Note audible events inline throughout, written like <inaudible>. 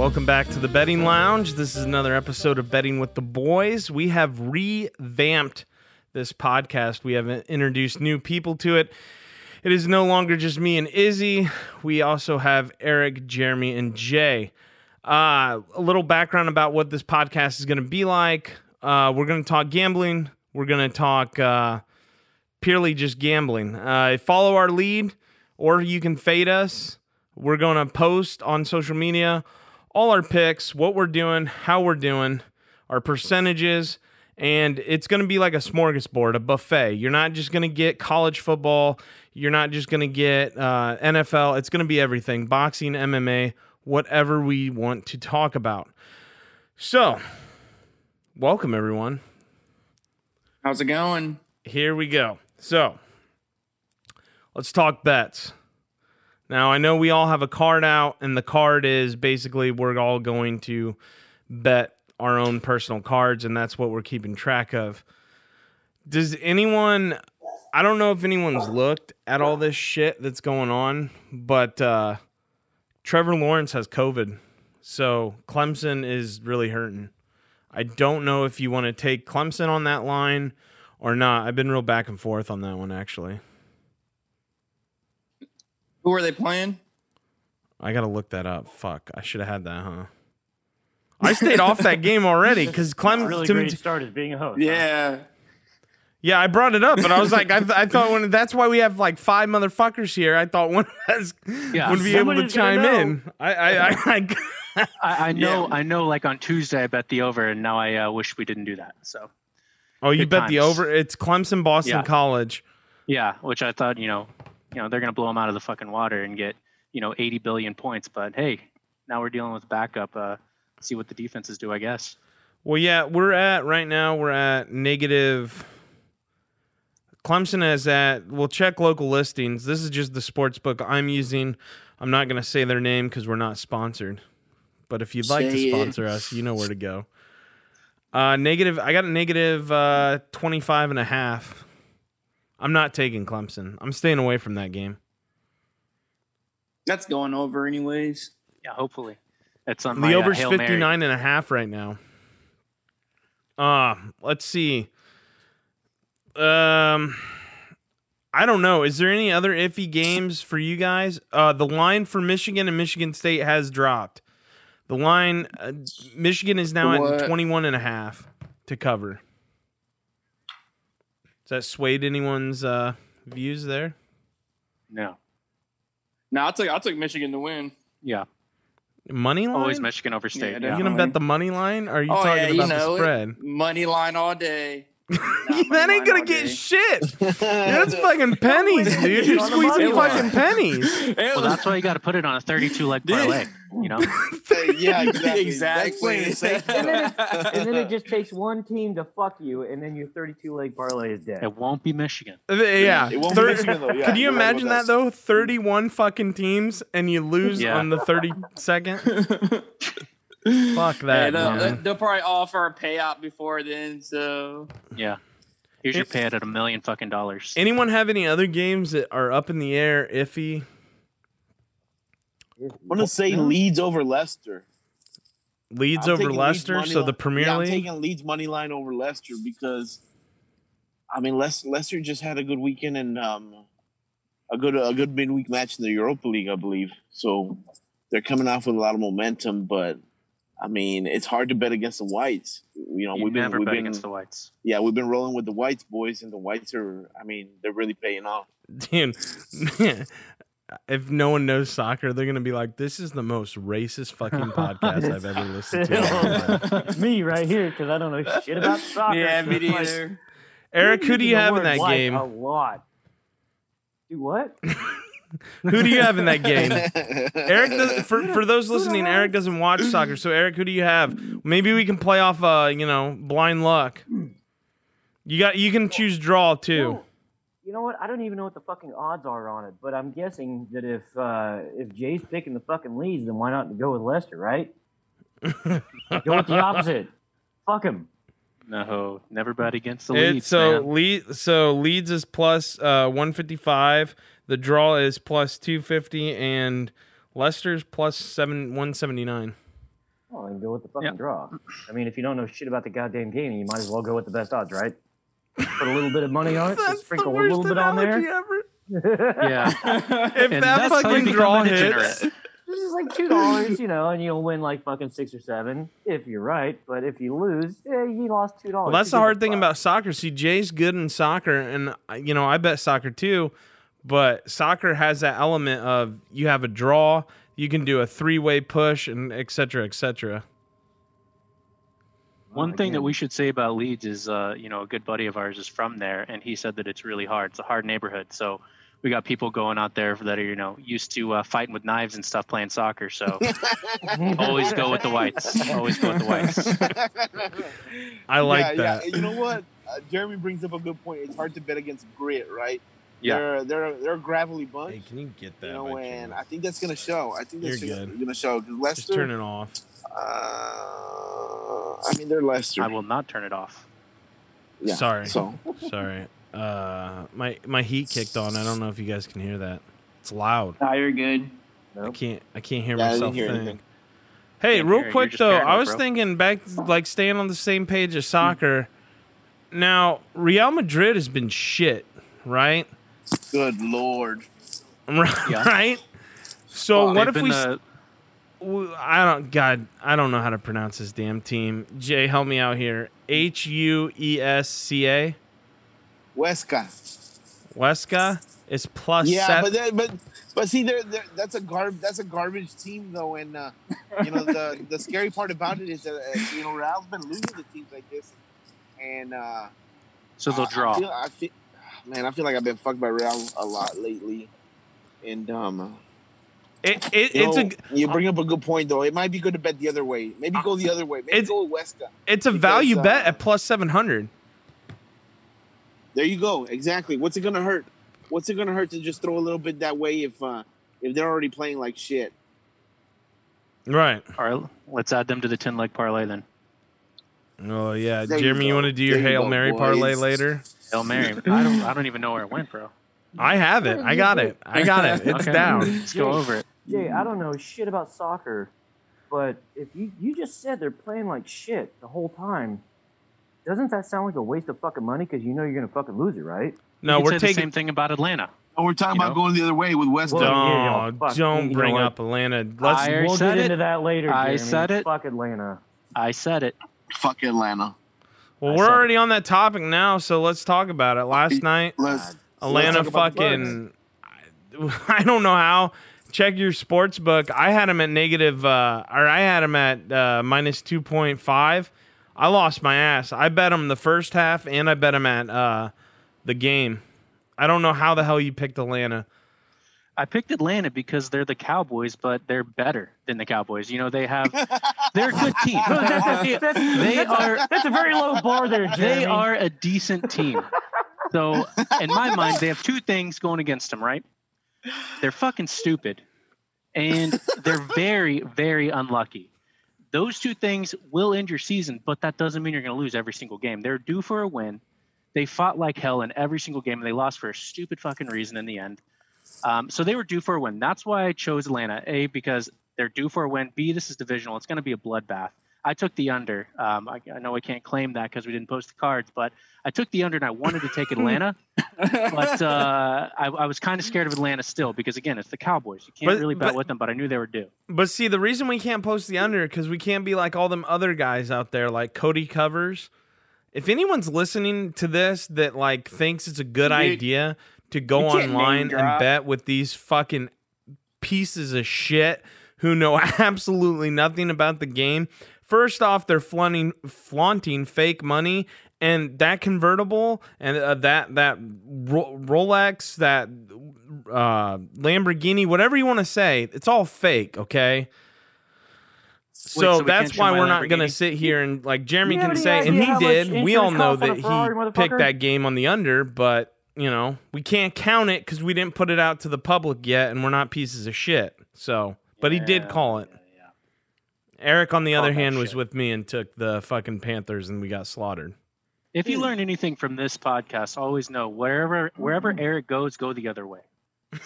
Welcome back to the Betting Lounge. This is another episode of Betting with the Boys. We have revamped this podcast. We have introduced new people to it. It is no longer just me and Izzy. We also have Eric, Jeremy, and Jay. Uh, a little background about what this podcast is going to be like. Uh, we're going to talk gambling. We're going to talk uh, purely just gambling. Uh, follow our lead, or you can fade us. We're going to post on social media all our picks, what we're doing, how we're doing, our percentages, and it's going to be like a smorgasbord, a buffet. You're not just going to get college football, you're not just going to get uh, NFL, it's going to be everything boxing, MMA, whatever we want to talk about. So, welcome everyone. How's it going? Here we go. So, let's talk bets. Now, I know we all have a card out, and the card is basically we're all going to bet our own personal cards, and that's what we're keeping track of. Does anyone, I don't know if anyone's looked at all this shit that's going on, but uh, Trevor Lawrence has COVID. So Clemson is really hurting. I don't know if you want to take Clemson on that line or not. I've been real back and forth on that one, actually. Who are they playing? I gotta look that up. Fuck, I should have had that, huh? I stayed off that game already because Clem. really to- great start as being a host. huh? Yeah. yeah, I brought it up, but I was like, I, th- I thought when that's why we have like five motherfuckers here. I thought one of us Yeah, would be able to chime in. I, I, I, I I, I know, Yeah. I know. Like on Tuesday, I bet the over, and now I uh, wish we didn't do that. So oh, you Good bet the over. It's Clemson, Boston Yeah. College. yeah, which I thought, you know, you know, they're gonna blow them out of the fucking water and get, you know, 80 billion points. But hey, now we're dealing with backup. Uh, see what the defenses do, I guess. Well, yeah, we're at right now. We're at negative. Clemson is at. We'll check local listings. This is just the sports book I'm using. I'm not going to say their name because we're not sponsored. But if you'd like to Say it. sponsor us, you know where to go. Uh, negative. I got a negative uh, 25 and a half. I'm not taking Clemson. I'm staying away from that game. That's going over anyways. Yeah, hopefully. That's on my The uh, over's Hail Mary. 59 and a half right now. Uh, let's see. Um I don't know. Is there any other iffy games for you guys? Uh the line for Michigan and Michigan State has dropped. The line uh, Michigan is now at What? 21 and a half to cover. Does that swayed anyone's uh views there? No. No, I'll take I'll take Michigan to win. Yeah, Money line? always Michigan over State. Yeah, Yeah, you gonna bet the money line? Or are you oh talking yeah, about you the spread? it. Money line all day. <laughs> that ain't gonna get shit. <laughs> That's fucking <laughs> pennies, dude. You're On the money squeezing fucking pennies. Well, that's why you got to put it on a 32 leg parlay. You know, yeah, exactly. exactly. And then, it, and then it just takes one team to fuck you, and then your 32 leg parlay is dead. it won't be Michigan. Uh, Yeah. It won't be Michigan, though. Yeah, Could you you're right imagine about that though? Thirty-one fucking teams, and you lose Yeah. on the thirty-second. Fuck <laughs> Hey, that, they'll, man. they'll probably offer a payout before then. So Yeah. Here's your It- pay at a million fucking dollars. Anyone have any other games that are up in the air, iffy? I'm gonna say Leeds over Leicester. Leeds I'm over Leicester, money so line- the Premier yeah, League. I'm taking Leeds money line over Leicester because, I mean, Leic- Leicester just had a good weekend and um, a good a good midweek match in the Europa League, I believe. So they're coming off with a lot of momentum, but I mean, it's hard to bet against the Whites. You know, You we've been we've bet been against the Whites. yeah we've been rolling with the Whites boys, and the Whites are I mean they're really paying off. Dude, if no one knows soccer, they're gonna be like, "This is the most racist fucking <laughs> podcast I've ever listened to." in. <laughs> Me right here, because I don't know shit about <laughs> soccer. yeah, me it's neither. Eric, who do you have in that game? A lot. Do what? Who do you have in that game? <laughs> Eric, does, for for those listening, Eric doesn't watch <clears throat> soccer. So Eric, who do you have? Maybe we can play off, uh, you know, blind luck. You got, you can choose draw too. You know what? I don't even know what the fucking odds are on it, but I'm guessing that if uh, if Jay's picking the fucking Leeds, then why not go with Leicester, right? <laughs> go with the opposite. Fuck him. No, never bet against the It's Leeds. so man. lead so Leeds is plus uh 155. The draw is plus 250, and Leicester's plus seven 179. Well, then go with the fucking Yeah. draw. I mean, if you don't know shit about the goddamn game, you might as well go with the best odds, right? Put a little bit of money on it, <laughs> That's just sprinkle a little bit on there. ever. <laughs> Yeah. If And that that's fucking draw hits, This is like two dollars, you know, and you'll win like fucking six or seven if you're right. But if you lose, yeah, you lost two dollars. Well, that's the hard thing about soccer. See, Jay's good in soccer, and uh, you know I bet soccer too. But soccer has that element of you have a draw, you can do a three-way push, and etc. cetera, et cetera. One thing that we should say about Leeds is, uh, you know, a good buddy of ours is from there, and he said that it's really hard. It's a hard neighborhood, so we got people going out there that are, you know, used to uh, fighting with knives and stuff playing soccer. So <laughs> always go with the whites. Always go with the whites. I like yeah, that. Yeah. You know what? Uh, Jeremy brings up a good point. It's hard to bet against grit, right? Yeah. They're they're they're a gravelly bunch. Hey, can you get that? you know, by and I think that's gonna show. I think that's You're gonna, good. gonna show because Just turn it off. Uh, I mean, they're Leicester. I will not turn it off. Yeah, Sorry. So Sorry. Uh, my my heat kicked on. I don't know if you guys can hear that. It's loud. Nah, you're good. I can't. I can't hear Yeah, myself hear think. anything. Hey, Can't real hear quick though, I was bro. thinking back, like staying on the same page as soccer. Now, Real Madrid has been shit, right? Good lord. <laughs> Yeah. right. So Well, what if we? the- w- I don't. God, I don't know how to pronounce this damn team. Jay, help me out here. H U E S C A. Huesca. Weska is plus Yeah, seven. but then, but but see, they're, they're, that's a garb that's a garbage team though, and uh, you know the the scary part about it is that uh, you know Real's been losing to teams like this, and uh, so they'll I- draw. I feel, I feel, man, I feel like I've been fucked by Real a lot lately, and um, it, it, you it's know, a you bring up a good point though. It might be good to bet the other way. Maybe go the other way. Maybe It's- go with Huesca. it's a because, value uh, bet at plus seven hundred. There you go. Exactly. What's it gonna hurt? What's it gonna hurt to just throw a little bit that way if uh, if they're already playing like shit? Right. All right, let's add them to the ten leg parlay then. Oh yeah, There Jeremy, you, go. want to do your There you hail go, mary boys. parlay later? Hail Mary. I don't. I don't even know where it went, bro. I have it. I got it. I got it. It's Okay. down. <laughs> Let's go over it. Jay, I don't know shit about soccer, but if you you just said they're playing like shit the whole time, doesn't that sound like a waste of fucking money? Because you know you're gonna fucking lose it, right? No, we're say the taking. same thing about Atlanta. Oh, we're talking You about know? going the other way with West. Well, Don't, yeah, yeah, don't you bring up Atlanta. Let's. I we'll said get it. into that later. I Jeremy. said it. Fuck Atlanta. I said it. Fuck Atlanta. well, I we're said it. already on that topic now, so let's talk about it. Last night, Let's Atlanta talk about the fucking. <laughs> I don't know how. Check your sports book. I had him at negative, uh, or I had him at uh, minus two point five. I lost my ass. I bet him the first half, and I bet him at uh, the game. I don't know how the hell you picked Atlanta. I picked Atlanta because they're the Cowboys, but they're better than the Cowboys. You know, they have <laughs> they're a good team. they, they are That's a very low bar there, Jeremy. they are a decent team. So in my mind, they have two things going against them, right? They're fucking stupid, and they're very, very unlucky. Those two things will end your season, but that doesn't mean you're going to lose every single game. They're due for a win. They fought like hell in every single game, and they lost for a stupid fucking reason in the end. Um, so they were due for a win. That's why I chose Atlanta. A because they're due for a win. B this is divisional. It's going to be a bloodbath. I took the under. Um, I, I know I can't claim that because we didn't post the cards, but I took the under and I wanted to take Atlanta, <laughs> but uh, I, I was kind of scared of Atlanta still because again, it's the Cowboys. You can't But- really bet but- with them, but I knew they were due. But see, the reason we can't post the under because we can't be like all them other guys out there, like Cody Covers. If anyone's listening to this that like thinks it's a good Dude, idea to go online and bet with these fucking pieces of shit who know <laughs> absolutely nothing about the game, first off, they're flaunting flaunting fake money. And that convertible and uh, that that Ro- Rolex, that uh, Lamborghini, whatever you want to say, it's all fake. Okay. So, so that's why we're not gonna sit here and like Jeremy You have can say, and he did. We all know that he picked that game on the under, but you know we can't count it because we didn't put it out to the public yet, and we're not pieces of shit. So, but he did call it. yeah, yeah. Eric, on the Call other that hand, was with me and took the fucking Panthers, and we got slaughtered. If you learn anything from this podcast, always know wherever wherever Eric goes, go the other way.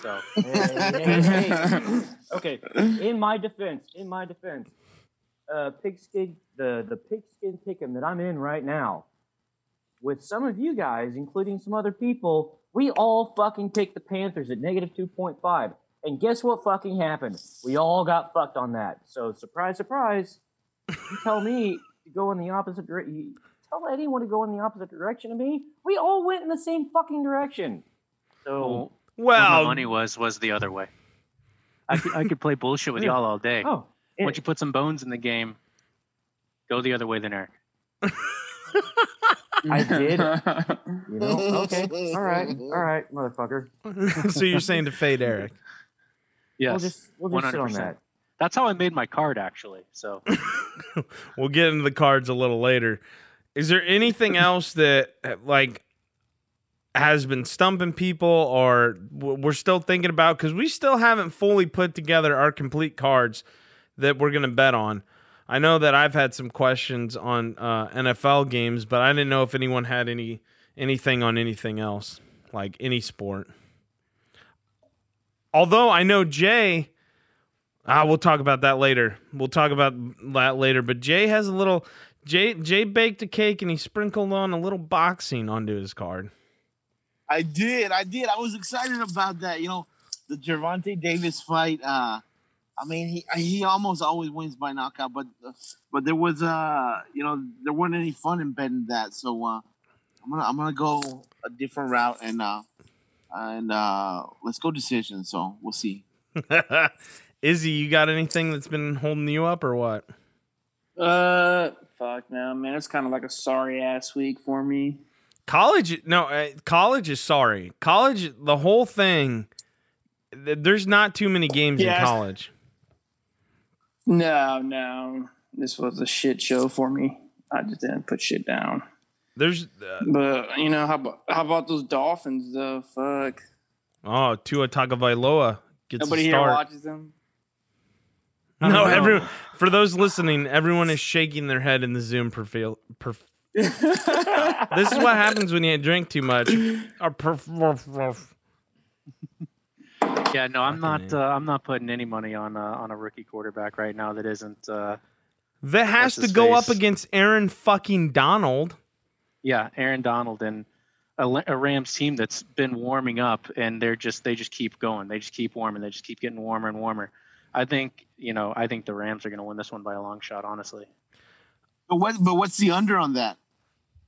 So <laughs> Hey, hey, hey. Okay, in my defense, in my defense, uh, pigskin the the pigskin pick'em that I'm in right now, with some of you guys, including some other people, we all fucking picked the Panthers at negative two point five. And guess what fucking happened? We all got fucked on that. So surprise, surprise. You tell me to go in the opposite direction. Tell anyone to go in the opposite direction of me. We all went in the same fucking direction. So Well, what my Well, money was was the other way. I could, I could play bullshit with Yeah. y'all all day. oh, Once you put some bones in the game, go the other way than Eric. <laughs> I <laughs> did. you know, okay, <laughs> all right, all right, motherfucker. <laughs> so you're saying to fade Eric? Yes, we'll just we'll just sit on that. that's how I made my card actually. So We'll get into the cards a little later. Is there anything else that like has been stumping people or we're still thinking about because we still haven't fully put together our complete cards that we're going to bet on. I know that I've had some questions on uh, NFL games, but I didn't know if anyone had any anything on anything else, like any sport. Although I know Jay, ah, we'll talk about that later. We'll talk about that later. But Jay has a little. Jay Jay baked a cake and he sprinkled on a little boxing onto his card. I did. I did. I was excited about that. You know, the Gervonta Davis fight. Uh, I mean, he he almost always wins by knockout, but uh, but there was uh, you know, there wasn't any fun in betting that. So uh, I'm gonna I'm gonna go a different route and uh, and uh, let's go decision. So we'll see. <laughs> Izzy, you got anything that's been holding you up or what? uh, fuck no, man. It's kind of like a sorry ass week for me. College, no, uh, college is sorry. College, the whole thing. There's not too many games Yeah. in college. No, no, this was a shit show for me. I just didn't put shit down. There's uh, But you know how about how about those Dolphins though? Fuck. oh Tua Tagovailoa gets Nobody here watches them. No, know. everyone. For those listening, everyone is shaking their head in the Zoom profile. Perf- <laughs> this is what happens when you drink too much. Uh, perf- perf- perf. Yeah, no, I'm not. Uh, I'm not putting any money on uh, on a rookie quarterback right now that isn't. Uh, That has to his go up against Aaron fucking Donald. yeah, Aaron Donald and a, a Rams team that's been warming up, and they're just they just keep going. They just keep warming. They just keep getting warmer and warmer. I think you know. I think the Rams are going to win this one by a long shot. Honestly, But what? But what's the under on that?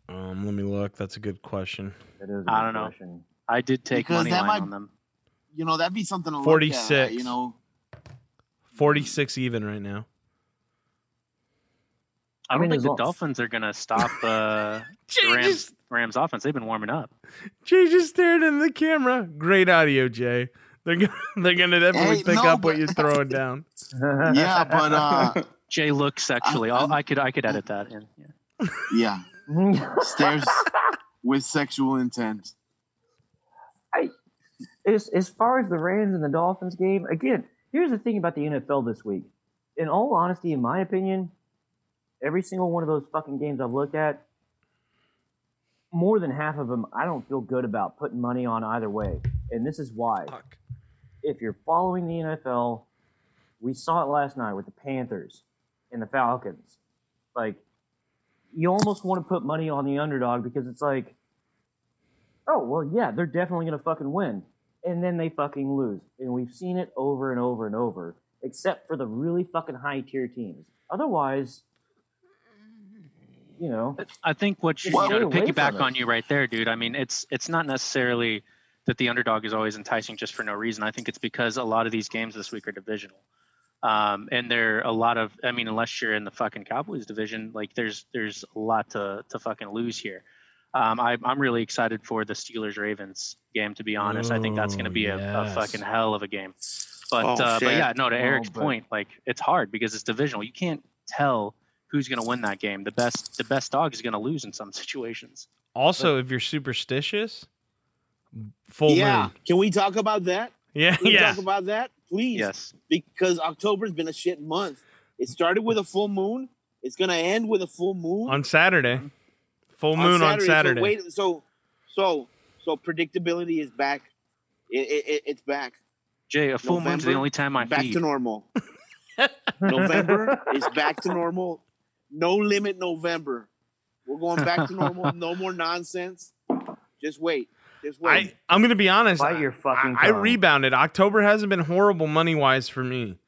Um, let me look. That's a good question. That is a I good don't know. question. I did take Because money line might- on them. You know, that'd be something to look at. 46. You know, Forty-six even right now. I don't mean, think the long- Dolphins are going to stop uh, <laughs> the Rams Rams offense. They've been warming up. Jay just stared in the camera. Great audio, Jay. They're gonna <laughs> they're gonna definitely Hey, pick no, up what you're throwing down. <laughs> yeah, but uh, Jay looks sexually. I'm- I'll, I could I could edit that in. Yeah. yeah, stares with sexual intent. As as far as the Rams and the Dolphins game, again, here's the thing about the NFL this week. In all honesty, in my opinion, every single one of those fucking games I've looked at, more than half of them, I don't feel good about putting money on either way. And this is why. Fuck. If you're following the NFL, we saw it last night with the Panthers and the Falcons. Like, you almost want to put money on the underdog because it's like, oh well yeah they're definitely going to fucking win and then they fucking lose and we've seen it over and over and over except for the really fucking high tier teams otherwise you know I think what you, Well, you know, to stay away from piggyback on you right there, dude. I mean, it's it's not necessarily that the underdog is always enticing just for no reason. I think it's because a lot of these games this week are divisional, um, and there are a lot of. I mean, unless you're in the fucking Cowboys division, like there's there's a lot to to fucking lose here. Um, I, I'm really excited for the Steelers Ravens game. To be honest, I think that's going to Ooh, be a, a fucking hell of a game. But Oh, uh, but yeah, no. To Oh, Eric's but- point, like it's hard because it's divisional. You can't tell who's going to win that game. The best the best dog is going to lose in some <laughs> situations. Also, if you're superstitious, full yeah, moon. can we talk about that? Yeah, Can we yeah. talk about that, please? Yes. Because October's been a shit month. It started with a full moon. It's gonna end with a full moon On Saturday, full moon on Saturday. So wait, so so so predictability is back. It, it, it- it's back. Jay, a full moon's the only time I back feed. to normal. <laughs> November is back to normal. No limit November. We're going back to normal. <laughs> No more nonsense. Just wait. Just I wait. I'm gonna be honest. Bite your fucking I, I rebounded. October hasn't been horrible money wise for me.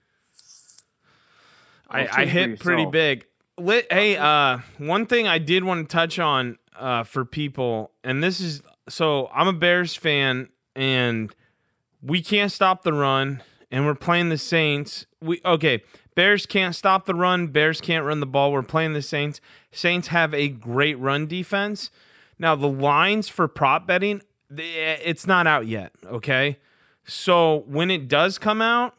Well, I, I hit pretty big. Hey, uh, one thing I did want to touch on uh, for people, and this is so I'm a Bears fan, and we can't stop the run, and we're playing the Saints. We okay, Bears can't stop the run. Bears can't run the ball. We're playing the Saints. Saints have a great run defense. Now the lines for prop betting, it's not out yet. Okay, so when it does come out,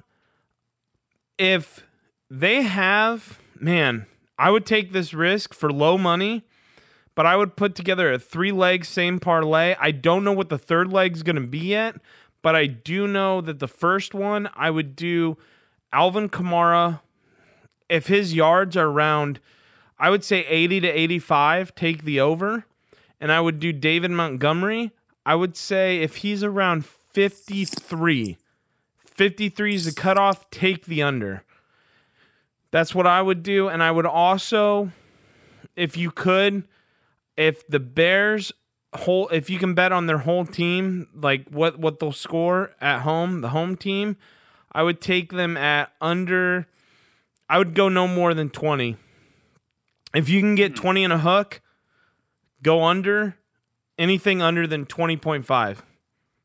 if they have man, I would take this risk for low money, but I would put together a three leg same parlay. I don't know what the third leg's going to be yet, but I do know that the first one I would do Alvin Kamara. If his yards are around, I would say 80 to 85, take the over. And I would do David Montgomery. I would say if he's around 53, 53 is the cutoff, take the under. That's what I would do. And I would also, if you could, if the Bears whole if you can bet on their whole team, like what what they'll score at home, the home team, I would take them at under I would go no more than 20. If you can get 20 and a hook, go under anything under than 20.5.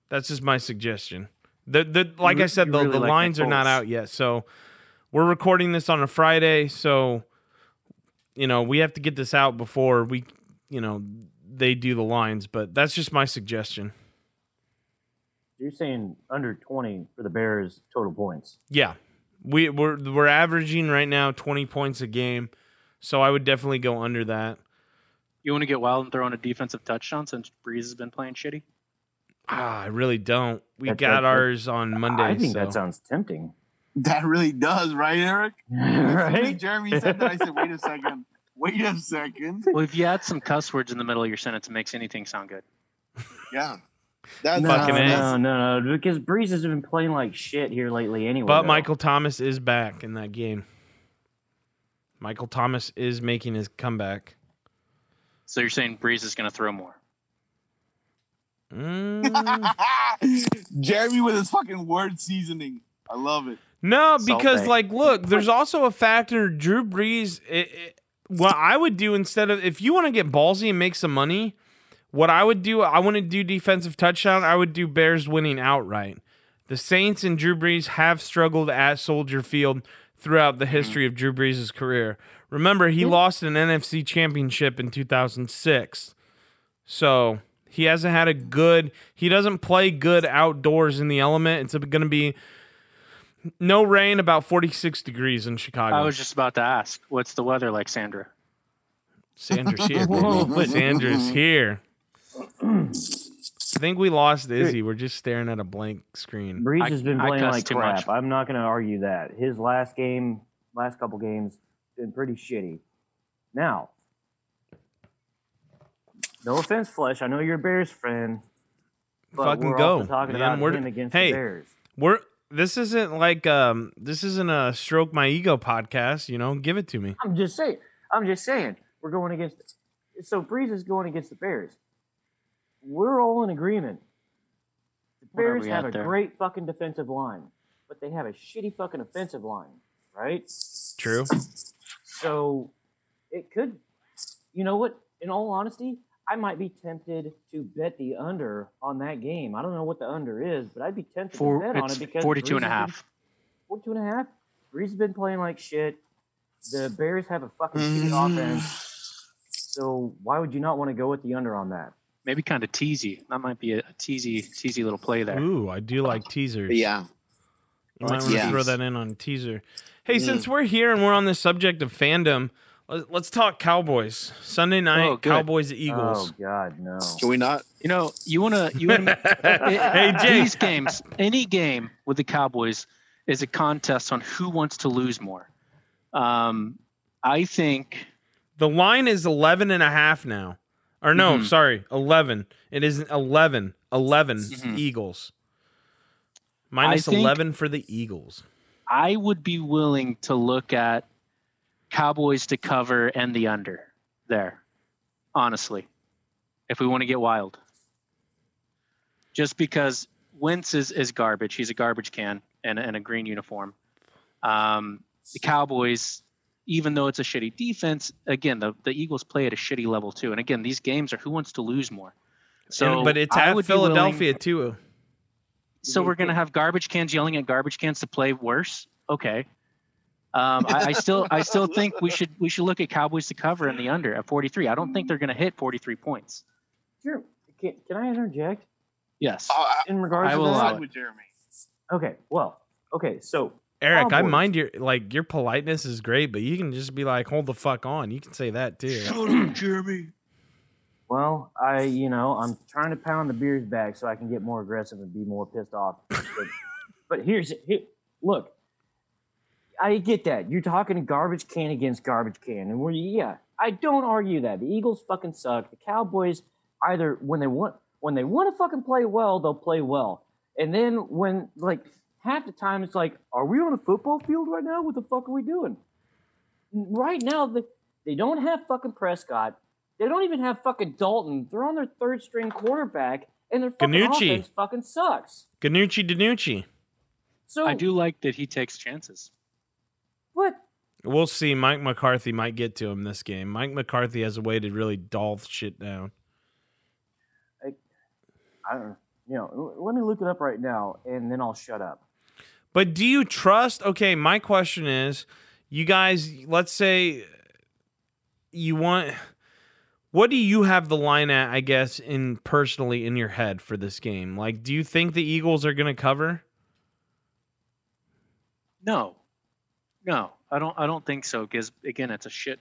That's just my suggestion. The the like I said the, really the like lines the are not out yet. So we're recording this on a Friday, so you know, we have to get this out before we, you know, they do the lines, but that's just my suggestion. You're saying under 20 for the Bears total points. Yeah. We we're we're averaging right now 20 points a game. So I would definitely go under that. You want to get wild and throw in a defensive touchdown since Brees has been playing shitty? Ah, I really don't. We That- got that- that- ours on Monday. I think so. that sounds tempting. That really does, right, Eric? <laughs> right? Jeremy said that. I said, wait a second. Wait a second. <laughs> Well, if you add some cuss words in the middle of your sentence, it makes anything sound good. Yeah. That's No, Fucking A. no, no, no, because Brees has been playing like shit here lately anyway. But though. Michael Thomas is back in that game. Michael Thomas is making his comeback. So you're saying Brees is going to throw more? Mm, <laughs> Jeremy with his fucking word seasoning. I love it. No, because Bae. like, look, there's also a factor. Drew Brees. It, it, what I would do instead of if you want to get ballsy and make some money, what I would do, I want to do defensive touchdown. I would do Bears winning outright. The Saints and Drew Brees have struggled at Soldier Field throughout the history of Drew Brees' career. Remember, he lost an NFC championship in 2006. So he hasn't had a good, he doesn't play good outdoors in the element. It's going to be no rain, about 46 degrees in Chicago. I was just about to ask, what's the weather like, Sandra? Sandra's <laughs> here. baby. <laughs> Sandra's here. I think we lost Izzy. We're just staring at a blank screen. Brees has been I playing cuss like crap. much. I'm not going to argue that. His last game, last couple games, been pretty shitty. Now, no offense, Flesh. I know you're a Bears fan. But Fucking we're go, also talking man. about We're- him against hey, the Bears. We're this isn't like um this isn't a stroke my ego podcast, you know. Give it to me. I'm just saying. I'm just saying. We're going against. So Brees is going against the Bears. We're all in agreement. The Bears have a there? great fucking defensive line, but they have a shitty fucking offensive line, right? True. So it could, you know what? In all honesty, I might be tempted to bet the under on that game. I don't know what the under is, but I'd be tempted For, to bet on it because 42 and a Brees has been- half. 42 and a half. Brees has been playing like shit. The Bears have a fucking shitty Mm. offense. So why would you not want to go with the under on that? Maybe kind of teasy. That might be a, a teasy, teasy little play there. Ooh, I do like teasers. Yeah. You might want to throw that in on teaser. Hey, Mm. since we're here and we're on the subject of fandom, let- let's talk Cowboys. Sunday night, Oh, good. Cowboys Eagles. Oh God, no. Can we not? You know, you want to, you want <laughs> <laughs> hey Jay, These games, any game with the Cowboys is a contest on who wants to lose more. Um, I think the line is 11 and a half now. Or no, Mhm. sorry, 11. It isn't 11. 11 Mhm. Eagles. Minus I think- 11 for the Eagles. I would be willing to look at Cowboys to cover and the under there, honestly, if we want to get wild. Just because Wentz is, is garbage. He's a garbage can and, and a green uniform. Um, the Cowboys, even though it's a shitty defense, again, the, the Eagles play at a shitty level too. And again, these games are who wants to lose more. So, And- but it's I at be willing- Philadelphia too. so we're gonna have garbage cans yelling at garbage cans to play worse. Okay. Um, I, I still I <laughs> still think we should we should look at Cowboys to cover in the under at 43. I don't think they're gonna hit 43 points. Sure. Can, can I interject Yes. I, in regards I to that? allow side it. with Jeremy. Okay. Well. Okay. So Eric, I mind your like your politeness is great, but you can just be like, "Hold the fuck on." You can say that too. Shut up, Jeremy. Well, I, you know, I'm trying to pound the beers back so I can get more aggressive and be more pissed off. But, but here's, here, look, I get that you're talking garbage can against garbage can, and we're yeah, I don't argue that the Eagles fucking suck. The Cowboys either when they want when they want to fucking play well, they'll play well, and then when like half the time it's like, are we on a football field right now? What the fuck are we doing? Right now, the, they don't have fucking Prescott. They don't even have fucking Dalton. They're on their third string quarterback, and their fucking Ganucci. offense fucking sucks. Ganucci DiNucci. So I do like that he takes chances. What? We'll see. Mike McCarthy might get to him this game. Mike McCarthy has a way to really dull shit down. I don't know. You know, let me look it up right now, and then I'll shut up. But do you trust? Okay, my question is, you guys, let's say you want. What do you have the line at? I guess in personally in your head for this game. Like, do you think the Eagles are going to cover? No. No, I don't I don't think so, because again it's a shit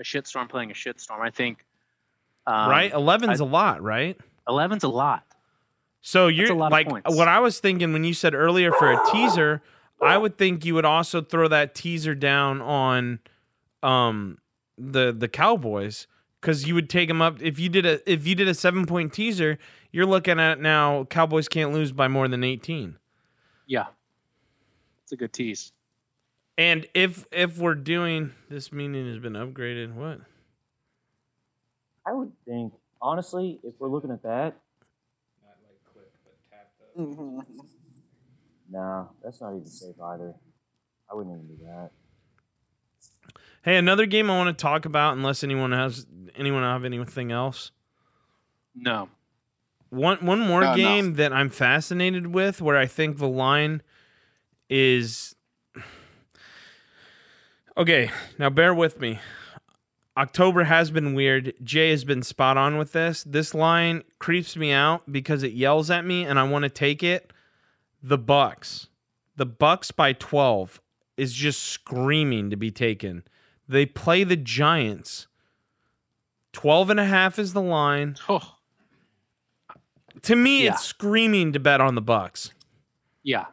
a shit storm playing a shit storm. I think um, right, 11's I- a lot, right? 11's a lot. So you're a lot like what I was thinking when you said earlier for a teaser, I would think you would also throw that teaser down on um the the Cowboys cuz you would take them up if you did a if you did a 7 point teaser, you're looking at now Cowboys can't lose by more than 18. Yeah. It's a good tease. And if if we're doing this meeting has been upgraded, what? I would think, honestly, if we're looking at that, Not like click, but tap the. nah, that's not even safe either. I wouldn't even do that. Hey, another game I want to talk about unless anyone has anyone have anything else. No. One one more No, no. game that I'm fascinated with, where I think the line is okay. Now bear with me. October has been weird. Jay has been spot on with this. This line creeps me out because it yells at me, and I want to take it. The Bucks, the Bucks by 12 is just screaming to be taken. They play the Giants. 12 and a half is the line. Oh, To me, Yeah. it's screaming to bet on the Bucks, yeah.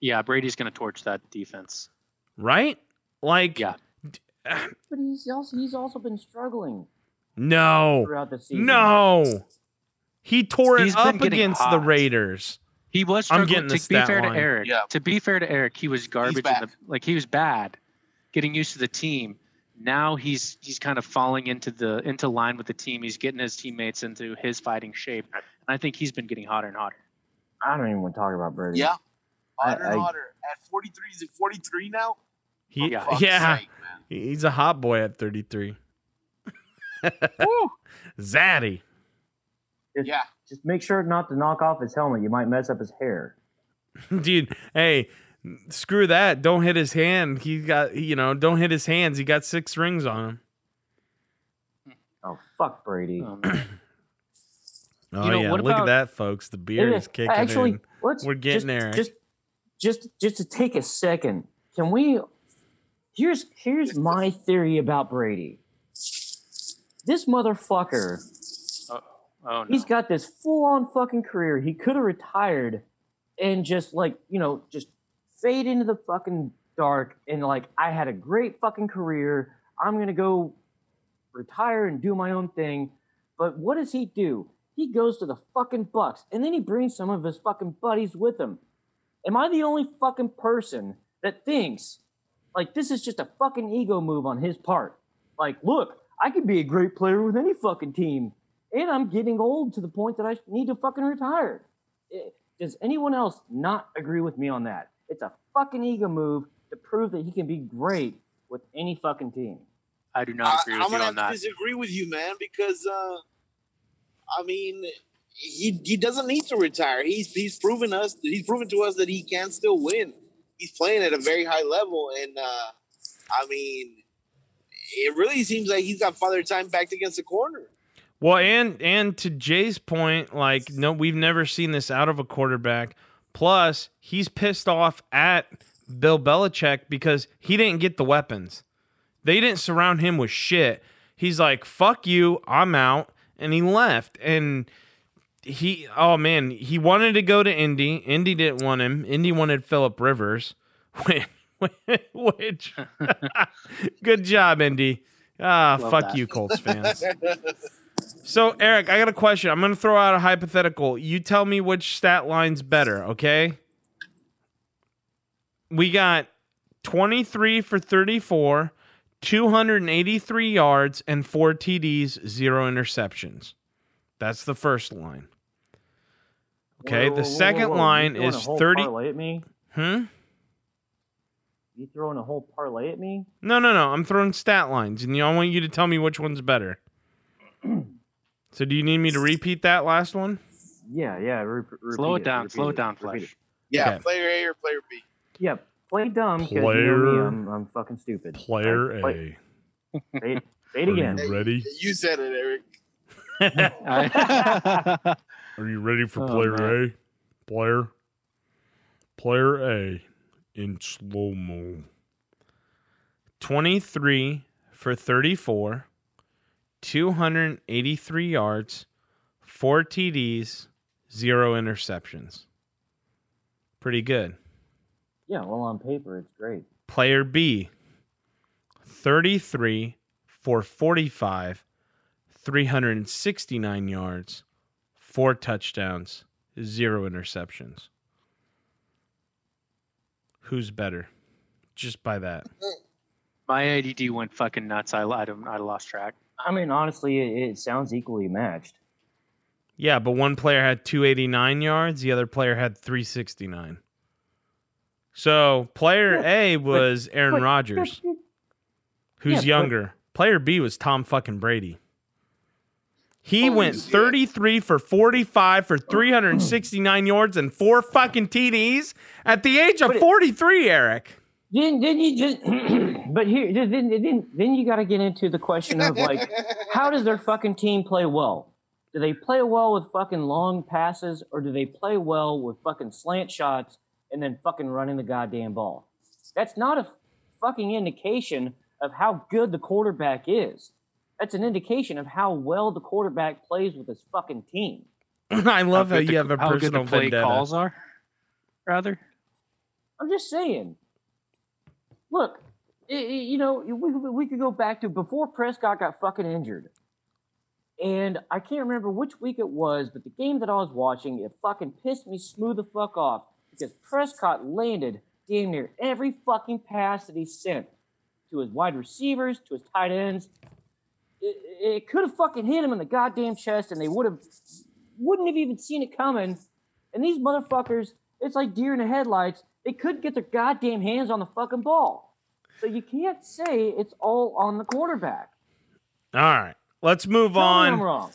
Yeah, Brady's going to torch that defense. right? Like, Yeah. But he's also he's also been struggling no, throughout the season. no. He tore He's it been up getting against the. Raiders. He was I'm struggling. getting to be fair line. to Eric, Yeah. to be fair to Eric, he was garbage. In the, like he was bad, getting used to the team. Now he's he's kind of falling into the into line with the team. He's getting his teammates into his fighting shape, and I think he's been getting hotter and hotter. I don't even want to talk about Brady. Yeah. I- Hotter and I- hotter. At 43, is it 43 now? He, Yeah. Yeah, sake, he's a hot boy at 33. <laughs> Woo. Zaddy. Just, Yeah. just make sure not to knock off his helmet. You might mess up his hair. <laughs> Dude, hey, screw that. Don't hit his hand. He got, you know, don't hit his hands. He got six rings on him. Oh fuck Brady. <clears throat> Um, Oh, know, yeah. what Look at that, folks. The beer Yeah, is kicking Actually, in. let's We're getting just, there. Just, just, just to take a second. Can we? Here's here's my theory about Brady. This motherfucker. oh, oh no. He's got this full on fucking career. He could have retired and just like, you know, just fade into the fucking dark and like, I had a great fucking career. I'm going to go retire and do my own thing. But what does he do? He goes to the fucking Bucks and then he brings some of his fucking buddies with him. Am I the only fucking person that thinks like this is just a fucking ego move on his part. Like, look, I could be a great player with any fucking team, and I'm getting old to the point that I need to fucking retire. Does anyone else not agree with me on that? It's a fucking ego move to prove that he can be great with any fucking team. I do not agree I, with am you gonna on have to that. disagree with you, man, because uh, I mean, he he doesn't need to retire. He's he's proven us he's proven to us that he can still win. He's playing at a very high level, and uh, I mean, it really seems like he's got father time backed against the corner. Well, and and to Jay's point, like no, we've never seen this out of a quarterback. Plus, he's pissed off at Bill Belichick because he didn't get the weapons. They didn't surround him with shit. He's like, "Fuck you, I'm out," and he left. And he, oh man, he wanted to go to Indy. Indy didn't want him. Indy wanted Philip Rivers, <laughs> which, <laughs> good job, Indy. Ah, Love fuck that. you, Colts <laughs> fans. So, Eric, I got a question. I'm going to throw out a hypothetical. You tell me which stat line's better, okay? We got 23 for 34, 283 yards, and four TDs, zero interceptions. That's the first line. Okay, Whoa, whoa, the whoa, whoa, second whoa. Line throwing is whole 30. Parlay at me? Hmm? You throwing a whole parlay at me? No, no, no. I'm throwing stat lines, and I want you to tell me which one's better. <clears throat> so, do you need me to repeat that last one? Yeah, yeah. Re- repeat Slow it down. repeat Slow it down, repeat Flesh. Yeah, Okay. player A or player B. Yeah, play dumb because you know me, I'm, I'm fucking stupid. Player Right? Play- A. <laughs> Say it, say it again. ready? You said it, Eric. I- <laughs> Are you ready for Oh, player. A? Player. Player A in slow mo. 23 for 34, 283 yards, 4 TDs, 0 interceptions. Pretty good. Yeah, well, on paper, it's great. Player B, 33 for 45, 369 yards, four touchdowns, zero interceptions. Who's better? Just by that. My ADD went fucking nuts. I, I, don't, I lost track. I mean, honestly, it, it sounds equally matched. Yeah, but one player had 289 yards, the other player had 369. So player A was Aaron Rodgers, who's yeah, younger. Player B was Tom fucking Brady. He Holy went shit. 33 for 45 for 369 yards and four fucking TDs at the age of But it- 43, Eric. Then, <clears throat> then you just, but here, then, then, then you got to get into the question of like, <laughs> how does their fucking team play well? Do they play well with fucking long passes, or do they play well with fucking slant shots and then fucking running the goddamn ball? That's not a fucking indication of how good the quarterback is. That's an indication of how well the quarterback plays with his fucking team. <laughs> I love how, good the- you have a how good personal the play vendetta. calls are, rather. I'm just saying. Look, i- i- you know, we, we we could go back to before Prescott got fucking injured. And I can't remember which week it was, but the game that I was watching, it fucking pissed me smooth the fuck off because Prescott landed damn near every fucking pass that he sent to his wide receivers, to his tight ends. It, it could have fucking hit him in the goddamn chest, and they would have wouldn't have even seen it coming. And these motherfuckers, it's like deer in the headlights. They couldn't get their goddamn hands on the fucking ball. So you can't say it's all on the quarterback. All right. Let's move Tell on.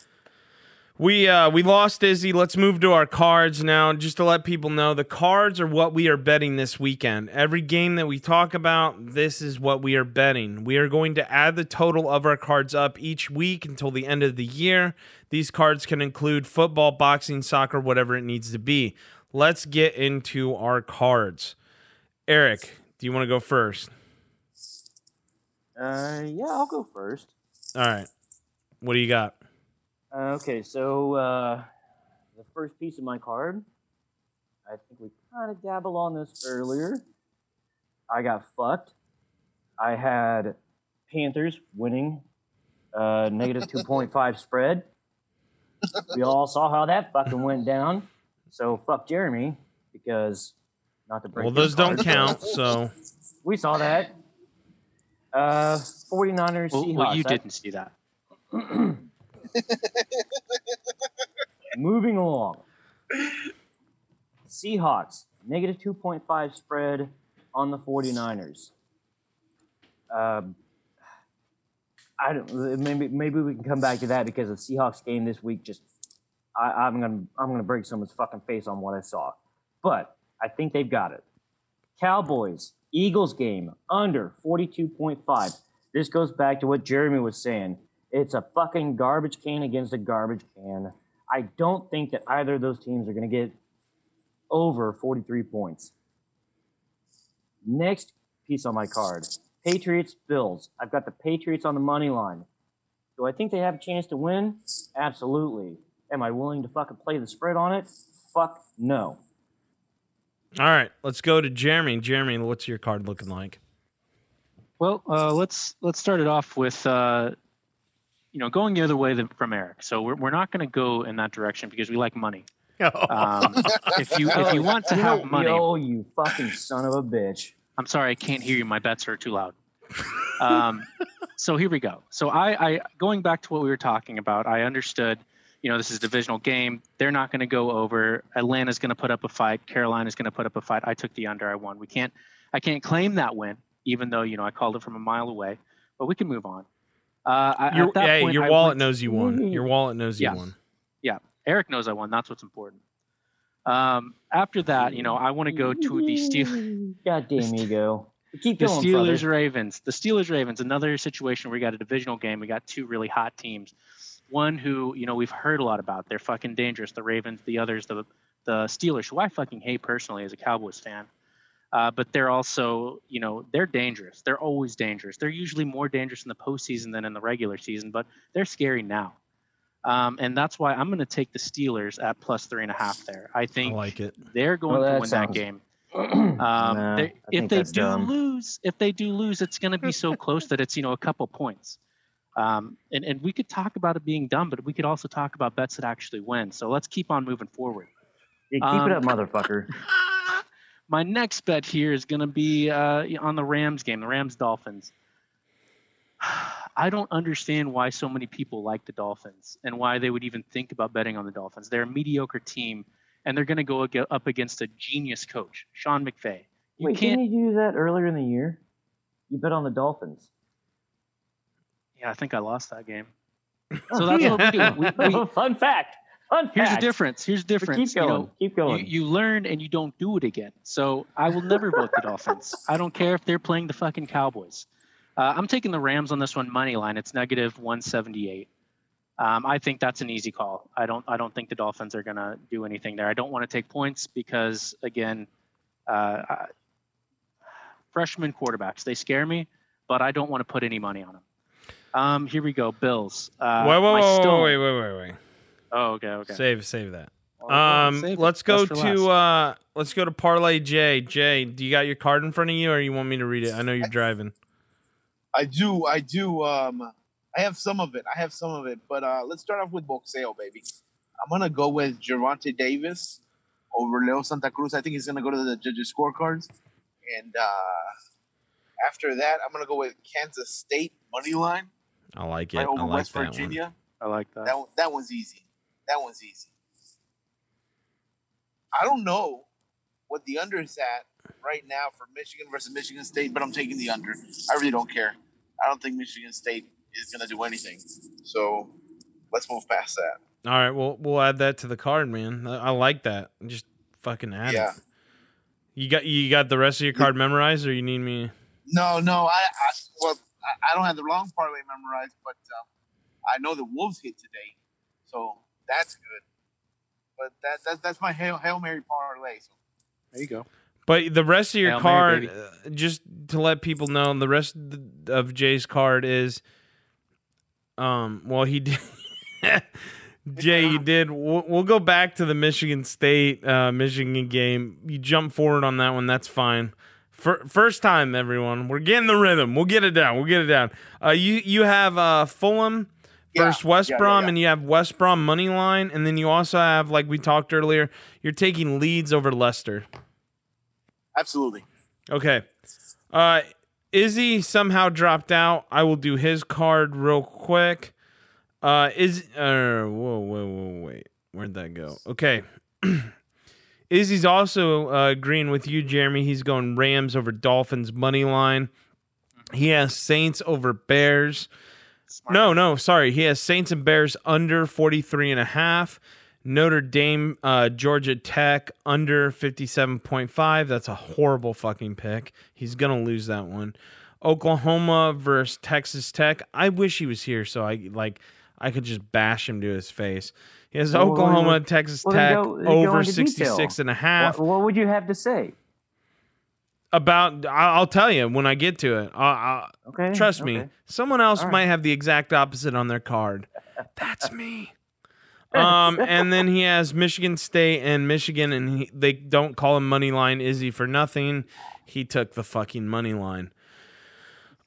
We uh we lost Izzy. Let's move to our cards now. Just to let people know, the cards are what we are betting this weekend. Every game that we talk about, this is what we are betting. We are going to add the total of our cards up each week until the end of the year. These cards can include football, boxing, soccer, whatever it needs to be. Let's get into our cards. Eric, do you want to go first? Uh, yeah, I'll go first. All right. What do you got? Okay, so uh, the first piece of my card, I think we kind of dabbled on this earlier. I got fucked. I had Panthers winning, uh, negative 2.5 spread. We all saw how that fucking went down. So fuck Jeremy because Not to break Well, your those don't count. So We saw that. Uh, 49ers, Well, Seahawks. well, you That- didn't see that. <clears throat> <laughs> Moving along. Seahawks, negative 2.5 spread on the 49ers. Um, I don't. Maybe maybe we can come back to that because the Seahawks game this week just. I, I'm gonna I'm gonna break someone's fucking face on what I saw, but I think they've got it. Cowboys Eagles game under 42.5. This goes back to what Jeremy was saying. It's a fucking garbage can against a garbage can. I don't think that either of those teams are going to get over 43 points. Next piece on my card Patriots Bills. I've got the Patriots on the money line. Do I think they have a chance to win? Absolutely. Am I willing to fucking play the spread on it? Fuck no. all right, let's go to Jeremy. Jeremy, what's your card looking like? Well, uh, let's let's start it off with uh, you know going the other way than, from Eric. So we're we're not going to go in that direction because we like money. Um, if you if you want to have know- money, Yo, you fucking son of a bitch. I'm sorry, I can't hear you. My bets are too loud. Um, so here we go. So I, I going back to what we were talking about. I understood. You know, this is a divisional game. They're not going to go over. Atlanta's going to put up a fight. Carolina's going to put up a fight. I took the under. I won. We can't. I can't claim that win, even though you know I called it from a mile away. But we can move on. Uh, Your, at that hey, point, your I wallet went- knows you won. Your wallet knows you Yeah. won. Yeah, Eric knows I won. That's what's important. Um, after that, you know, I want to go to the Steelers. <laughs> God Goddamn ego. Keep the going, Steelers brother. Ravens. The Steelers Ravens, another situation where we got a divisional game. We got two really hot teams. One who, you know, we've heard a lot about. They're fucking dangerous. The Ravens, the others, the the Steelers, who I fucking hate personally as a Cowboys fan. Uh, but they're also, you know, they're dangerous. They're always dangerous. They're usually more dangerous in the postseason than in the regular season, but they're scary now. Um, and that's why I'm going to take the Steelers at plus three and a half there. I I think like it. they're going Well, to that win sounds- that game. <clears throat> um, Um, they- if they do dumb. lose, if they do lose, it's going to be so <laughs> close that it's you know a couple points. Um, and and we could talk about it being dumb, but we could also talk about bets that actually win. So let's keep on moving forward. Yeah, keep it um, up, motherfucker. <laughs> My next bet here is going to be uh, on the Rams game, the Rams Dolphins. <sighs> I don't understand why so many people like the Dolphins and why they would even think about betting on the Dolphins. They're a mediocre team, and they're going to go ag- up against a genius coach, Sean McVay. You Wait, can't. didn't you do that earlier in the year? You bet on the Dolphins. Yeah, I think I lost that game. <laughs> So that's what we do. We, <laughs> we, Fun fact. Fun here's the difference. Here's the But difference. Keep going. You know, keep going. you learn and you don't do it again. So I will never vote the Dolphins. I don't care if they're playing the fucking Cowboys. Uh, I'm taking the Rams on this one money line. It's negative 178. Um, I think that's an easy call. I don't. I don't think the Dolphins are gonna do anything there. I don't want to take points because again, uh, I- freshman quarterbacks they scare me, but I don't want to put any money on them. Um, here we go. Bills. Uh, wait, wait, my wait, stone- wait, wait, wait, wait. Oh, okay, okay. Save, save that. Go on, Um, save let's go to uh, let's go to Parlay J. Jay, do you got your card in front of you, or you want me to read it? I know you're driving. I do, I do. Um, I have some of it. I have some of it, but uh, let's start off with boxeo, baby. I'm gonna go with Gervonta Davis over Leo Santa Cruz. I think he's gonna go to the judges' scorecards, and uh, after that, I'm gonna go with Kansas State money line I like it. right I over like West that Virginia. I like that. That one, that one's easy. That one's easy. I don't know what the under is at right now for Michigan versus Michigan State, but I'm taking the under. I really don't care. I don't think Michigan State is going to do anything. So let's move past that. All right, we'll we'll add that to the card, man. I, like that. Just fucking add Yeah. it. You got you got the rest of your card memorized, or you need me? No, no, I, I well, I, I don't have the long parlay memorized, but um, I know the Wolves hit today, so that's good. But that, that that's my hail, hail mary parlay. So There you go. But the rest of your Hail card, Mary, uh, just to let people know, the rest of the- of Jay's card is, um, well, he <laughs> did. Jay, you did. We'll, we'll go back to the Michigan State, uh, Michigan game. You jump forward on that one. That's fine. Fir- first time, everyone. We're getting the rhythm. We'll get it down. We'll get it down. Uh, you you have uh, Fulham Yeah, versus West yeah, yeah, Brom, yeah. and you have West Brom money line, and then you also have, like we talked earlier, you're taking Leeds over Leicester. Absolutely. Okay. Uh Izzy somehow dropped out. I will do his card real quick. Uh is uh whoa, whoa, whoa, wait. Where'd that go? Okay. <clears throat> Izzy's also uh, agreeing with you, Jeremy. He's going Rams over Dolphins money line. He has Saints over Bears. Smart. No, no, sorry. He has Saints and Bears under 43 and a half. Notre Dame, uh, Georgia Tech under 57.5. That's a horrible fucking pick. He's going to lose that one. Oklahoma versus Texas Tech. I wish he was here so I like I could just bash him to his face. He has Well, well, Oklahoma, well, Texas well, Tech go- go over into detail. 66 and a half. What, what would you have to say? About I'll tell you when I get to it. I, I, Okay. Trust me, someone else right. might have the exact opposite on their card. That's me. <laughs> Um, and then he has Michigan State and Michigan, and he, they don't call him money line Izzy for nothing. He took the fucking money line.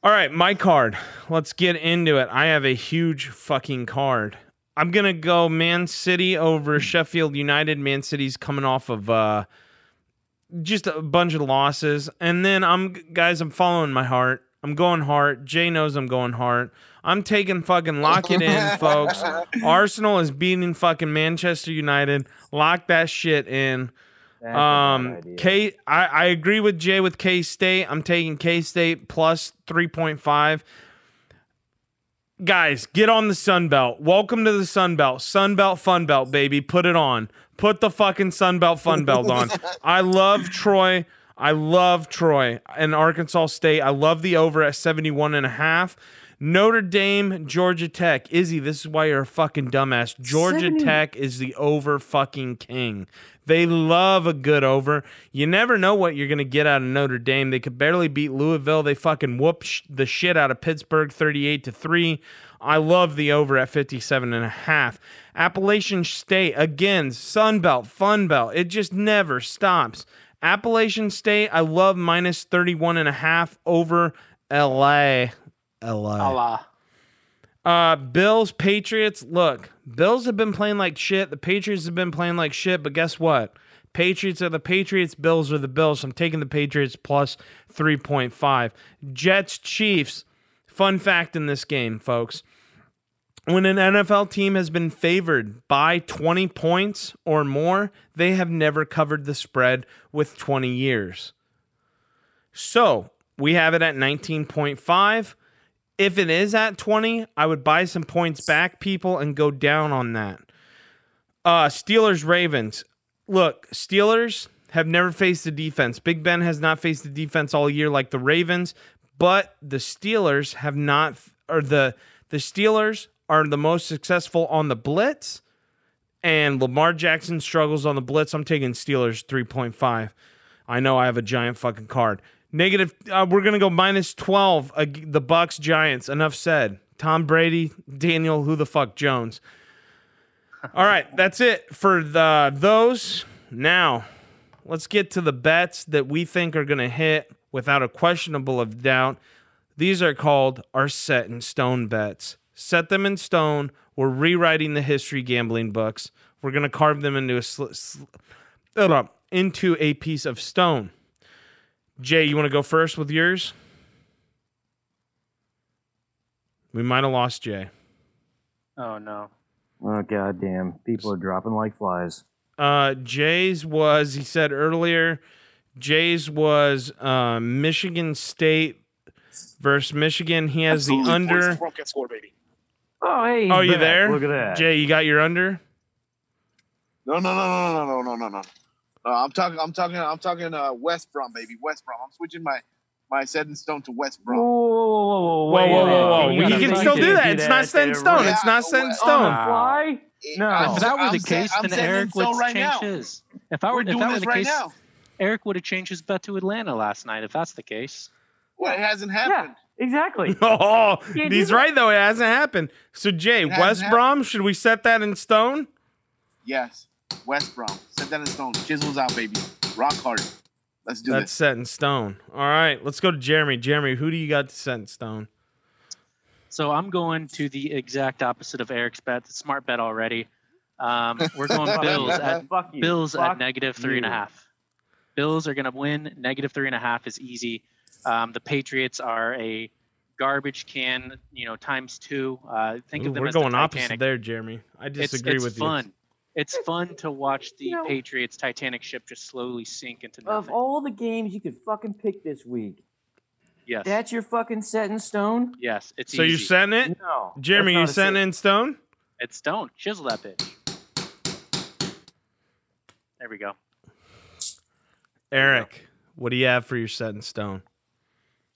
All right, my card. Let's get into it. I have a huge fucking card. I'm gonna go Man City over Sheffield United. Man City's coming off of uh, just a bunch of losses, and then I'm guys. I'm following my heart. I'm going heart. Jay knows I'm going heart. I'm taking fucking lock it in, <laughs> folks. Arsenal is beating fucking Manchester United. Lock that shit in. That's Um. K. I, I agree with Jay with K State. I'm taking K State plus three point five. Guys, get on the Sun Belt. Welcome to the Sun Belt. Sun Belt, Fun Belt, baby. Put it on. Put the fucking Sun Belt, Fun Belt on. <laughs> I love Troy. I love Troy and Arkansas State. I love the over at 71 and a half. Notre Dame, Georgia Tech. Izzy, this is why you're a fucking dumbass. Georgia 70 Tech is the over fucking king. They love a good over. You never know what you're going to get out of Notre Dame. They could barely beat Louisville. They fucking whoop sh- the shit out of Pittsburgh 38 to 3. I love the over at 57 and a half. Appalachian State again, Sun Belt, Fun Belt. It just never stops. Appalachian State, I love minus 31 and a half over LA. LA. Uh, Bills, Patriots. Look, Bills have been playing like shit. The Patriots have been playing like shit. But guess what? Patriots are the Patriots. Bills are the Bills. I'm taking the Patriots plus 3.5. Jets, Chiefs. Fun fact in this game, folks. When an NFL team has been favored by 20 points or more, they have never covered the spread with 20 years. So we have it at 19.5. If it is at 20, I would buy some points back, people, and go down on that. Uh, Steelers, Ravens. Look, Steelers have never faced the defense. Big Ben has not faced the defense all year like the Ravens, but the Steelers have not, or the the Steelers are the most successful on the blitz, and Lamar Jackson struggles on the blitz. I'm taking Steelers 3.5. I know I have a giant fucking card. Negative. Uh, we're gonna go minus twelve. Uh, the Bucks Giants. Enough said. Tom Brady, Daniel, who the fuck Jones. All right, that's it for the those. Now, let's get to the bets that we think are gonna hit without a questionable of doubt. These are called our set in stone bets. Set them in stone. We're rewriting the history gambling books. We're gonna carve them into a sl- sl- hold into a piece of stone. Jay, you want to go first with yours? We might have lost Jay. Oh no. Oh god damn! People are dropping like flies. Uh, Jay's was he said earlier. Jay's was uh, Michigan State versus Michigan. He has the under. Broadcast score, baby. Oh hey! he's Oh, you back. there? Look at that. Jay, you got your under. No, no, no, no, no, no, no, no, no. Uh, I'm talking. I'm talking. I'm talking. Uh, West Brom, baby. West Brom. I'm switching my my set in stone to West Brom. whoa, whoa, whoa, Whoa, wait whoa, whoa, whoa! You He can still do that. It's not set in stone. It's not set in On stone. the fly? No. If that were the case, I'm then Eric would right change now. his. If I were, We're if doing that were this the right case, now. Eric would have changed his bet to Atlanta last night. If that's the case, Well, it hasn't Yeah, happened. Exactly. <laughs> Oh, Can't he's right though. It hasn't happened. So Jay, It hasn't West happened. Brom, should we set that in stone? Yes, West Brom. Set that in stone. Chisels out, baby. Rock hard. Let's do it. That's this. set in stone. All right, let's go to Jeremy. Jeremy, who do you got to set in stone? so I'm going to the exact opposite of Eric's bet. The smart bet already. Um, we're going <laughs> Bills at Bills Fuck at negative three and a half. Bills are going to win. Negative three and a half is easy. Um, the Patriots are a garbage can, you know, times two. Uh, think Ooh, of them we're as the going opposite there, Jeremy. I It's, disagree it's with fun. It's fun to watch the You know- Patriots Titanic ship just slowly sink into nothing. Of all the games you could fucking pick this week, yes, that's your fucking set in stone. yes, it's. So easy. you're setting it, No, Jeremy? You that's setting set- it in stone? It's stone. Chisel that bitch. There we go. Eric, what do you have for your set in stone?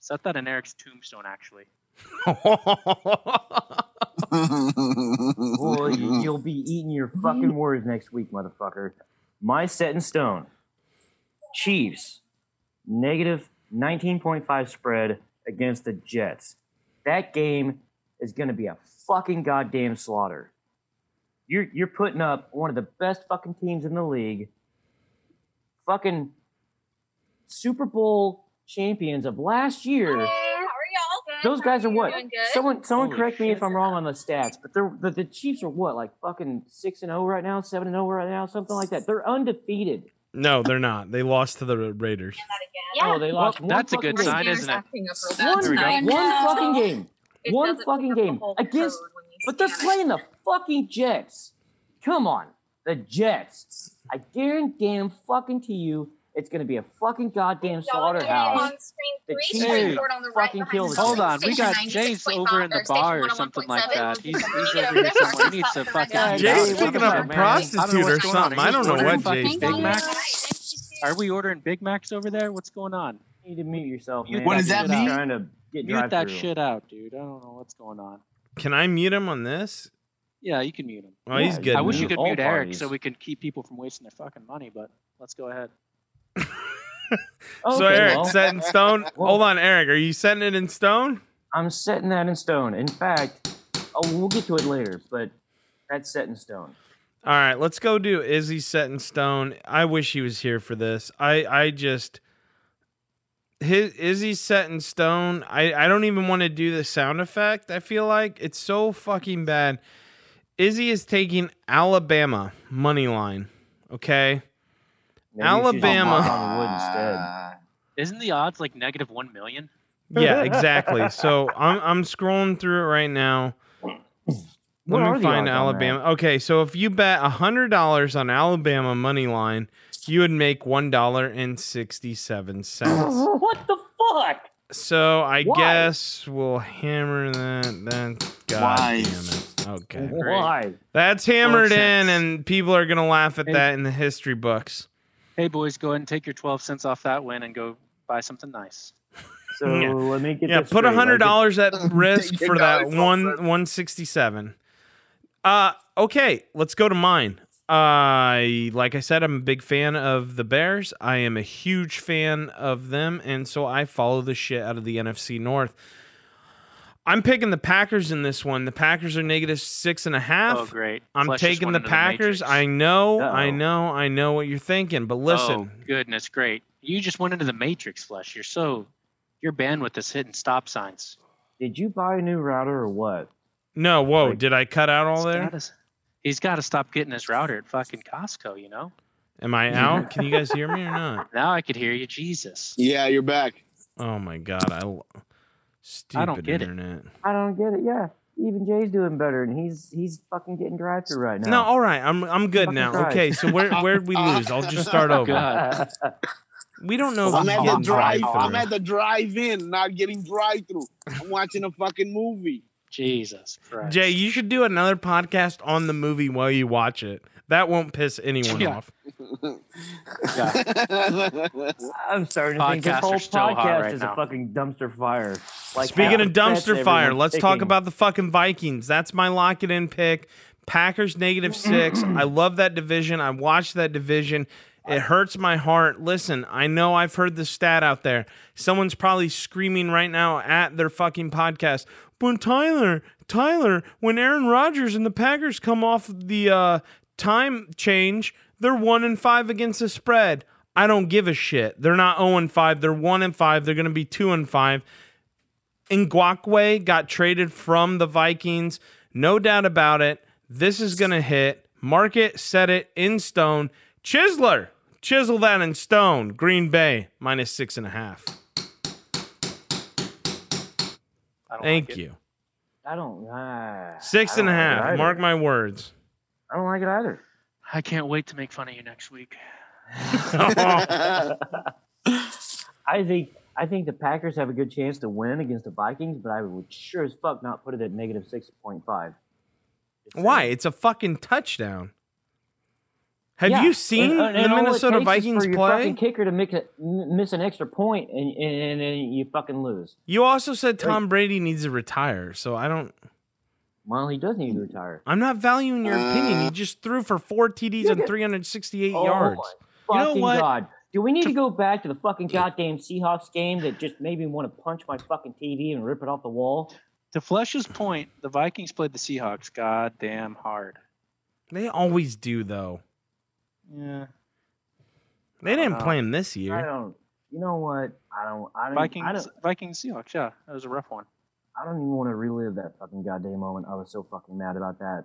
Set that in Eric's tombstone, actually. <laughs> Boy, you- you'll be eating your fucking words next week, motherfucker. My set in stone. Chiefs, negative 19.5 spread against the Jets. That game is going to be a fucking goddamn slaughter. You're you're putting up one of the best fucking teams in the league. Fucking Super Bowl champions of last year. How are y'all? Good. Those guys are what? Someone, someone Holy correct me if. I'm wrong on the stats, but they're the, the Chiefs are what, like fucking six and zero right now, seven and zero right now, something like that. They're undefeated. no, they're not. They lost to the Raiders. Yeah. Oh, they lost. one that's a good game. sign, isn't it? acting up real bad One, There we go. tonight. one fucking game. It One fucking pick up the game against, code when you but they're scan it. playing the fucking Jets. Come on, the Jets. I guarantee fucking to you, it's gonna be a fucking goddamn Y'all are gonna be slaughterhouse. On screen The three, Chiefs screen board on the right fucking behind kill the the Hold on, we got Jay's 96.5 over in the bar or oh something like that. He's, he's over here somewhere. there, He needs to stop fucking. the Jay's Hey, picking what up a prostitute I don't know or what's going on. something. I don't know what fucking Jay's Big doing. Macs? Are we ordering Big Macs over there? What's going on? You need to mute yourself, man. What does that You're mean? Trying to get Mute that shit out, dude. I don't know what's going on. Can I mute him on this? Yeah, you can mute him. Oh, he's good. I wish you could all mute Eric so we could keep people from wasting their fucking money, but let's go ahead. Oh, <laughs> so Eric, well, set in stone. <laughs> Well- Hold on, Eric. Are you setting it in stone? I'm setting that in stone. In fact, oh, we'll get to it later, but that's set in stone. All right, let's go do Izzy set in stone. I wish he was here for this. I I just his Izzy set in stone. I I don't even want to do the sound effect. I feel like it's so fucking bad. Izzy is taking Alabama money line. Okay, Maybe you should just Alabama. knock on the wood instead. <laughs> Isn't the odds like negative one million? yeah, <laughs> exactly. So I'm I'm scrolling through it right now. What Let me find Alabama. Okay, so if you bet hundred dollars on Alabama money line, you would make one dollar and sixty-seven cents. <laughs> what the fuck? So I Why? guess we'll hammer that. That God Why? damn it. Okay, Why? that's hammered in, and people are gonna laugh at Hey. that in the history books. Hey boys, go ahead and take your twelve cents off that win and go buy something nice. <laughs> So Yeah. let me get Yeah, this put a hundred dollars at <laughs> risk for that dollars one one sixty seven. Uh, okay, let's go to mine. I like I said, I'm a big fan of the Bears. I am a huge fan of them, and so I follow the shit out of the NFC North. I'm picking the Packers in this one. The Packers are negative six and a half. Oh great! I'm Flesh taking the Packers. Matrix. I know, I Uh-oh. know, I know what you're thinking, but listen, Oh goodness, great! You just went into the Matrix, Flesh. You're so your bandwidth is hitting stop signs. Did you buy a new router or what? no, whoa, Like- did I cut out all He's there? gotta- He's got to stop getting his router at fucking Costco. You know. Am I <laughs> out? Can you guys hear me or not? Now I could hear you. Jesus. Yeah, you're back. Oh my god, I l- stupid I don't get it. I don't get it. Yeah, even Jay's doing better, and he's he's fucking getting drive through right now. No, all right, I'm I'm good Fucking now. Christ. Okay, so where where'd we <laughs> oh, lose? I'll just start over. <laughs> We don't know I'm at the drive. drive I'm at the drive-in, not getting drive-through. I'm watching a fucking movie. Jesus Christ. Jay, you should do another podcast on the movie while you watch it. That won't piss anyone Yeah. off. I'm starting to think this whole are still hot podcast right is now. a fucking dumpster fire. Like Speaking half of the bets dumpster fire, everyone's let's talk picking. about the fucking Vikings. That's my lock it in pick. Packers negative six. <clears throat> I love that division. I watched that division. It hurts my heart. Listen, I know I've heard the stat out there. Someone's probably screaming right now at their fucking podcast. But Tyler, Tyler, when Aaron Rodgers and the Packers come off the uh, time change, they're one and five against the spread. I don't give a shit. They're not 0 and 5. They're 1 and 5. They're going to be 2 and 5. Ngakoue got traded from the Vikings. No doubt about it. This is going to hit. Market set it in stone. Chisler, Chisel that in stone. Green Bay minus six and a half. Thank like you. I don't. Uh, Six I and a don't like it half. Mark my words. I don't like it either. I can't wait to make fun of you next week. <laughs> I think I think the Packers have a good chance to win against the Vikings, but I would sure as fuck not put it at negative six point five. Uh, Why? It's a fucking touchdown. Have Yeah, you seen and- and- and the all it Minnesota takes is Vikings for your play? Fucking kicker to make a, m- miss an extra point and, and, and then you fucking lose. You also said Tom Brady needs to retire, so I don't. Well, he does need to retire. I'm not valuing your opinion. He Uh, just threw for four TDs and 368 Oh yards. my You know what? god! Do we need to go back to the fucking goddamn Seahawks game that just made me want to punch my fucking TV and rip it off the wall? To Flesh's point, the Vikings played the Seahawks goddamn hard. They always do, though. Yeah. They didn't Uh, play him this I year. don't. You know what? I don't. I don't. Vikings, I don't. Vikings, Seahawks. Yeah, that was a rough one. I don't even want to relive that fucking goddamn moment. I was so fucking mad about that.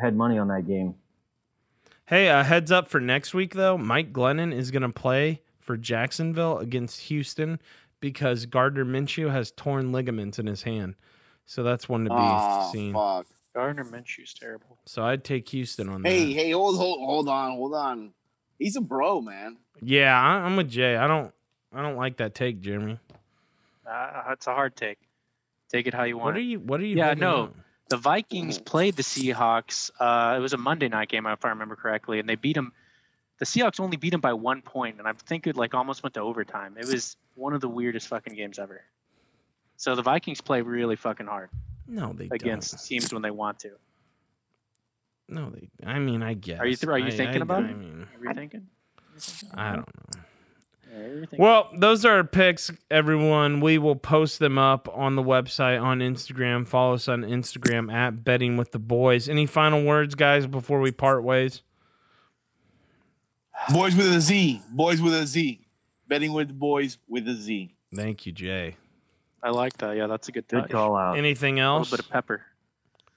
I had money on that game. Hey, uh, heads up for next week, though. Mike Glennon is going to play for Jacksonville against Houston because Gardner Minshew has torn ligaments in his hand. So that's one to be Aw, seen. fuck. Gardner Minshew's terrible. So I'd take Houston on Hey, that. hey, hold, hold, hold on, hold on. He's a bro, man. Yeah, I, I'm with Jay. I don't, I don't like that take, Jeremy. Uh, it's a hard take. Take it how you want. What are you? What are you? Yeah, no. out? The Vikings played the Seahawks. Uh, it was a Monday night game, if I remember correctly, and they beat them. The Seahawks only beat them by one point, and I think it like almost went to overtime. It was one of the weirdest fucking games ever. So the Vikings play really fucking hard No, they against teams when they want to. No, they. I mean, I guess. Are you th- are you I- thinking I- about I it? mean, Are? You thinking? I don't know. Yeah. Well, those are our picks, everyone. We will post them up on the website on Instagram. Follow us on Instagram at Betting with the Boys. Any final words, guys, before we part ways? Boys with a Z. Boys with a Z. Betting with the boys with a Z. Thank you, Jay. I like that. Yeah, that's a good Good touch. call out. Anything else? A little bit of pepper.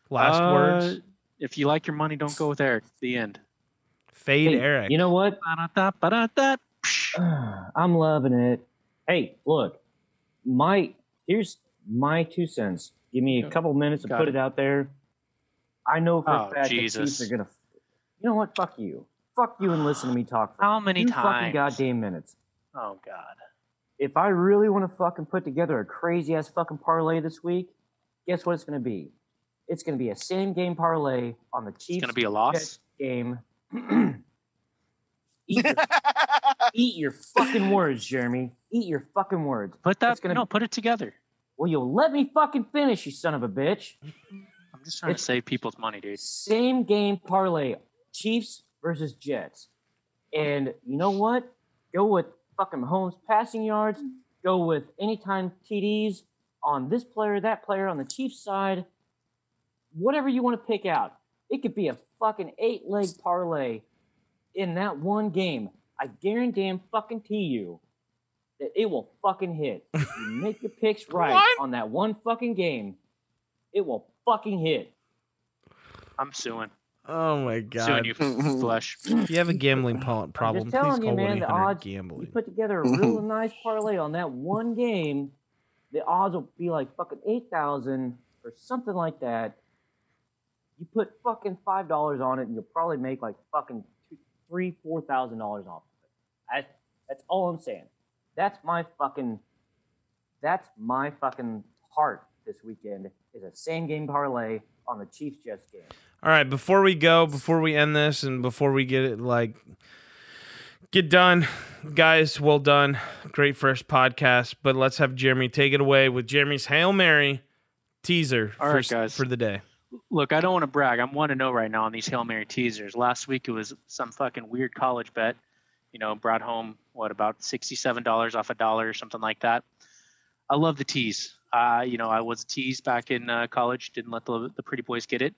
Last Uh, words? If you like your money, don't go with Eric. The end. Fade Hey, Eric. You know what? I'm loving it. Hey, look, my here's my two cents. Give me a couple minutes to Got put it. it out there. I know for Oh, a fact Jesus. the Chiefs are gonna. You know what? Fuck you. Fuck you and listen to me talk for How many two fucking goddamn minutes. Oh God. If I really want to fucking put together a crazy ass fucking parlay this week, guess what it's gonna be? It's gonna be a same game parlay on the Chiefs. It's gonna be a loss. Game. <clears throat> <laughs> eat, your, fucking words, Jeremy. Eat your fucking words. Put that. It's gonna- no, put it together. Well, you'll let me fucking finish, you son of a bitch. I'm just trying It's- to save people's money, dude. Same game parlay, Chiefs versus Jets. And you know what? Go with fucking Mahomes passing yards. Go with anytime TDs on this player, that player on the Chiefs side. Whatever you want to pick out. It could be a fucking eight leg parlay in that one game. I guarantee fucking to you that it will fucking hit. <laughs> If you make your picks right What? on that one fucking game, it will fucking hit. I'm suing. oh my god! Suing God. you, flesh. <laughs> If you have a gambling po- problem, please telling call you, man, the 1 odds- 800 You put together a real <laughs> nice parlay on that one game, the odds will be like fucking eight thousand or something like that. You put fucking five dollars on it, and you'll probably make like fucking two, three, four thousand dollars off of it. That's that's all I'm saying. That's my fucking. That's my fucking heart this weekend is a same game parlay on the Chiefs Jets game. All right, before we go, before we end this, and before we get it like get done, guys, well done. Great first podcast, but let's have Jeremy take it away with Jeremy's Hail Mary teaser All for, guys. for the day. Look, I don't want to brag. I'm one to know right now on these Hail Mary teasers. Last week it was some fucking weird college bet. You know, brought home what about sixty-seven dollars off a dollar or something like that. I love the tease. Uh, you know, I was a tease back in uh, college. Didn't let the the pretty boys get it.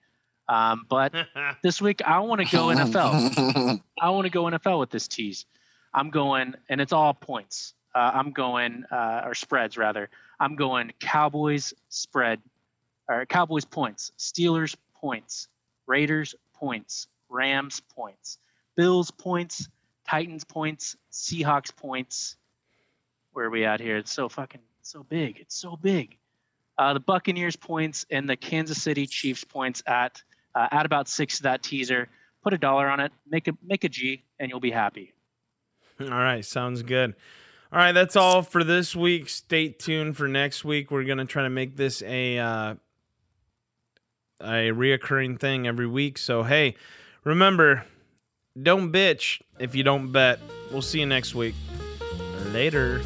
Um, but <laughs> this week I want to go NFL. <laughs> I want to go NFL with this tease. I'm going, and it's all points. Uh, I'm going, uh, or spreads rather. I'm going Cowboys spread, or Cowboys points, Steelers points, Raiders points, Rams points, Bills points, Titans points, Seahawks points. Where are we at here? It's so fucking so big. It's so big. Uh, the Buccaneers points and the Kansas City Chiefs points at uh, at about six to that teaser. Put a dollar on it. Make a make a G, and you'll be happy. All right, sounds good. All right, that's all for this week. Stay tuned for next week. We're gonna try to make this a uh, a reoccurring thing every week. So hey, remember, don't bitch if you don't bet. We'll see you next week. Later.